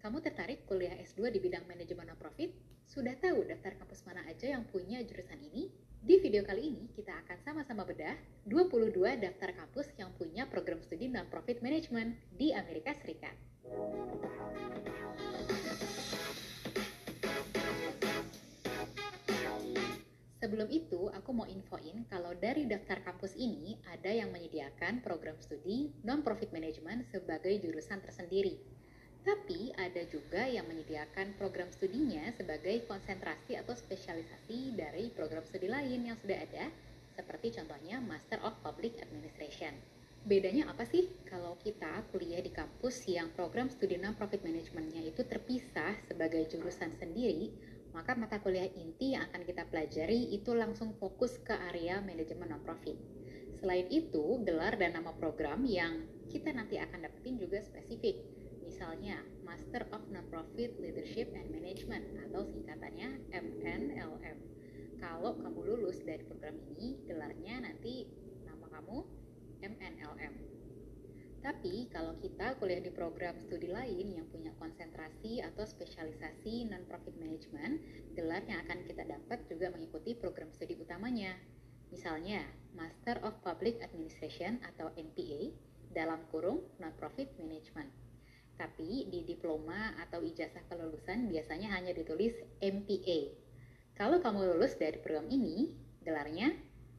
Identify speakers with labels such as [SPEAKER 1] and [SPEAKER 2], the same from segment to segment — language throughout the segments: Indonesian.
[SPEAKER 1] Kamu tertarik kuliah S2 di bidang manajemen non-profit? Sudah tahu daftar kampus mana aja yang punya jurusan ini? Di video kali ini, kita akan sama-sama bedah 22 daftar kampus yang punya program studi non-profit management di Amerika Serikat. Sebelum itu, aku mau infoin kalau dari daftar kampus ini ada yang menyediakan program studi non-profit management sebagai jurusan tersendiri. Tapi ada juga yang menyediakan program studinya sebagai konsentrasi atau spesialisasi dari program studi lain yang sudah ada, seperti contohnya Master of Public Administration. Bedanya apa sih kalau kita kuliah di kampus yang program studi non-profit managementnya itu terpisah sebagai jurusan sendiri, maka mata kuliah inti yang akan kita pelajari itu langsung fokus ke area manajemen non-profit. Selain itu, gelar dan nama program yang kita nanti akan dapetin juga spesifik. Misalnya, Master of Non-Profit Leadership and Management atau singkatannya MNLM. Kalau kamu lulus dari program ini, gelarnya nanti nama kamu MNLM. Tapi kalau kita kuliah di program studi lain yang punya konsentrasi atau spesialisasi non-profit management, gelar yang akan kita dapat juga mengikuti program studi utamanya. Misalnya, Master of Public Administration atau MPA dalam kurung non-profit management. Tapi di diploma atau ijazah kelulusan biasanya hanya ditulis MPA. Kalau kamu lulus dari program ini, gelarnya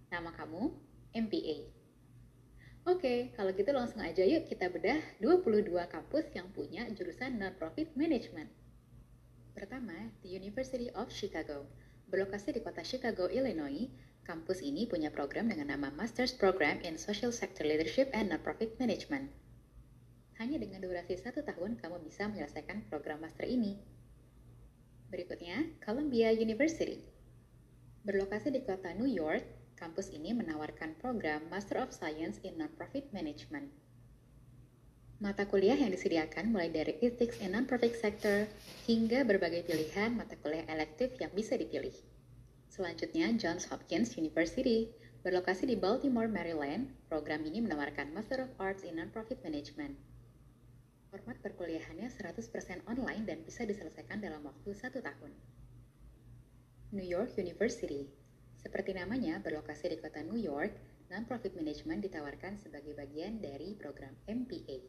[SPEAKER 1] nama kamu MPA. Oke, kalau gitu langsung aja yuk kita bedah 22 kampus yang punya jurusan non-profit management. Pertama, the University of Chicago. Berlokasi di kota Chicago, Illinois, kampus ini punya program dengan nama Master's Program in Social Sector Leadership and Non-Profit Management. Hanya dengan durasi satu tahun, kamu bisa menyelesaikan program master ini. Berikutnya, Columbia University. Berlokasi di kota New York, kampus ini menawarkan program Master of Science in Non-Profit Management. Mata kuliah yang disediakan mulai dari Ethics in Non-Profit Sector hingga berbagai pilihan mata kuliah elektif yang bisa dipilih. Selanjutnya, Johns Hopkins University. Berlokasi di Baltimore, Maryland, program ini menawarkan Master of Arts in Non-Profit Management. Format perkuliahannya 100% online dan bisa diselesaikan dalam waktu satu tahun. New York University seperti namanya, berlokasi di kota New York, non-profit management ditawarkan sebagai bagian dari program MPA.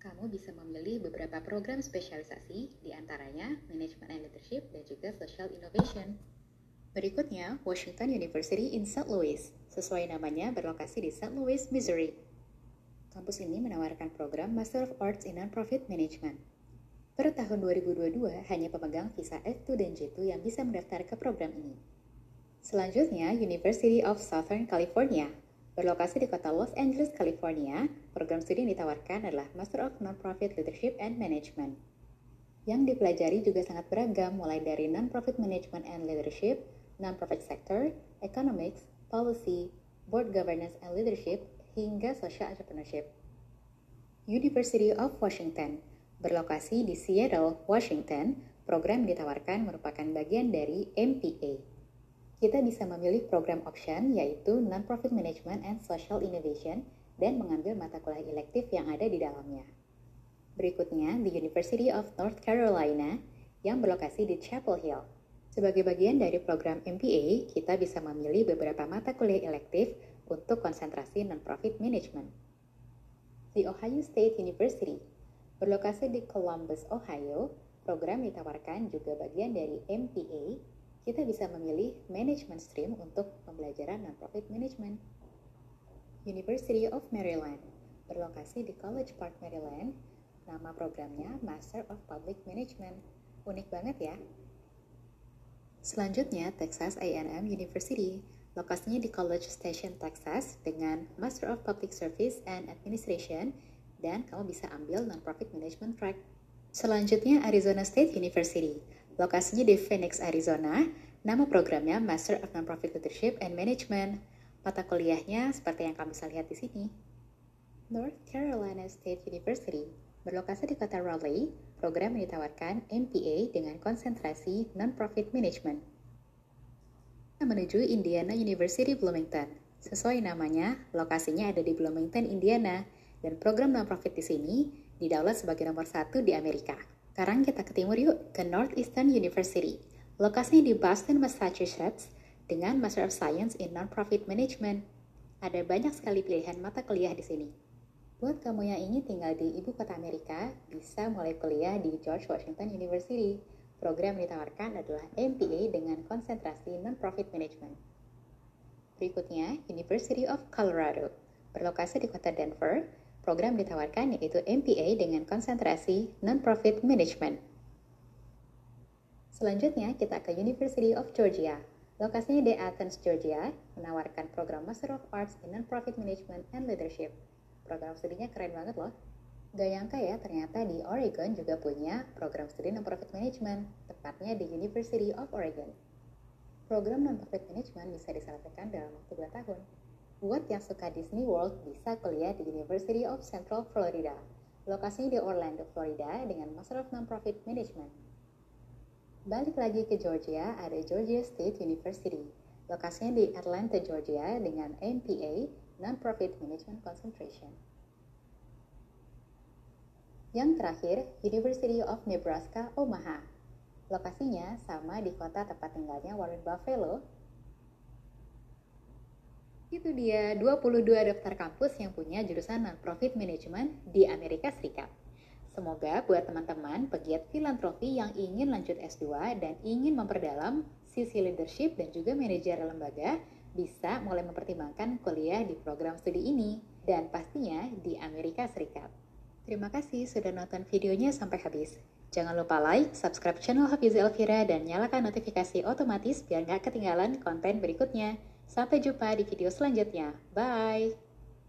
[SPEAKER 1] Kamu bisa memilih beberapa program spesialisasi, di antaranya Management and Leadership dan juga Social Innovation. Berikutnya, Washington University in St. Louis. Sesuai namanya, berlokasi di St. Louis, Missouri. Kampus ini menawarkan program Master of Arts in Non-Profit Management. Per tahun 2022, hanya pemegang visa F2 dan J2 yang bisa mendaftar ke program ini. Selanjutnya, University of Southern California. Berlokasi di kota Los Angeles, California, program studi yang ditawarkan adalah Master of Non-Profit Leadership and Management. Yang dipelajari juga sangat beragam, mulai dari Non-Profit Management and Leadership, Non-Profit Sector, Economics, Policy, Board Governance and Leadership, hingga Social Entrepreneurship. University of Washington Berlokasi di Seattle, Washington, program ditawarkan merupakan bagian dari MPA. Kita bisa memilih program option yaitu Non-Profit Management and Social Innovation dan mengambil mata kuliah elektif yang ada di dalamnya. Berikutnya, the University of North Carolina yang berlokasi di Chapel Hill. Sebagai bagian dari program MPA, kita bisa memilih beberapa mata kuliah elektif untuk konsentrasi non-profit management. The Ohio State University Berlokasi di Columbus, Ohio, program ditawarkan juga bagian dari MPA. Kita bisa memilih Management Stream untuk pembelajaran non-profit management. University of Maryland berlokasi di College Park, Maryland. Nama programnya Master of Public Management. Unik banget ya. Selanjutnya, Texas A&M University. Lokasinya di College Station, Texas dengan Master of Public Service and Administration dan kamu bisa ambil non-profit management track. Selanjutnya Arizona State University. Lokasinya di Phoenix, Arizona. Nama programnya Master of Non-Profit Leadership and Management. Mata kuliahnya seperti yang kamu bisa lihat di sini. North Carolina State University berlokasi di kota Raleigh. Program yang ditawarkan MPA dengan konsentrasi non-profit management. Menuju Indiana University Bloomington. Sesuai namanya, lokasinya ada di Bloomington, Indiana dan program non-profit di sini didaulat sebagai nomor satu di Amerika. Sekarang kita ke timur yuk, ke Northeastern University. Lokasinya di Boston, Massachusetts, dengan Master of Science in Non-Profit Management. Ada banyak sekali pilihan mata kuliah di sini. Buat kamu yang ingin tinggal di ibu kota Amerika, bisa mulai kuliah di George Washington University. Program yang ditawarkan adalah MPA dengan konsentrasi Non-Profit Management. Berikutnya, University of Colorado. Berlokasi di kota Denver, program ditawarkan yaitu MPA dengan konsentrasi Non-Profit Management. Selanjutnya, kita ke University of Georgia. Lokasinya di Athens, Georgia, menawarkan program Master of Arts in Non-Profit Management and Leadership. Program studinya keren banget loh. Gak nyangka ya, ternyata di Oregon juga punya program studi non-profit management, tepatnya di University of Oregon. Program non-profit management bisa diselesaikan dalam waktu 2 tahun. Buat yang suka Disney World, bisa kuliah di University of Central Florida. Lokasinya di Orlando, Florida dengan Master of Non-Profit Management. Balik lagi ke Georgia, ada Georgia State University. Lokasinya di Atlanta, Georgia dengan MPA, Non-Profit Management Concentration. Yang terakhir, University of Nebraska, Omaha. Lokasinya sama di kota tempat tinggalnya Warren Buffalo. Itu dia 22 daftar kampus yang punya jurusan non-profit management di Amerika Serikat. Semoga buat teman-teman pegiat filantropi yang ingin lanjut S2 dan ingin memperdalam sisi leadership dan juga manajer lembaga bisa mulai mempertimbangkan kuliah di program studi ini dan pastinya di Amerika Serikat. Terima kasih sudah nonton videonya sampai habis. Jangan lupa like, subscribe channel Hafiz Elvira, dan nyalakan notifikasi otomatis biar nggak ketinggalan konten berikutnya. Sampai jumpa di video selanjutnya. Bye!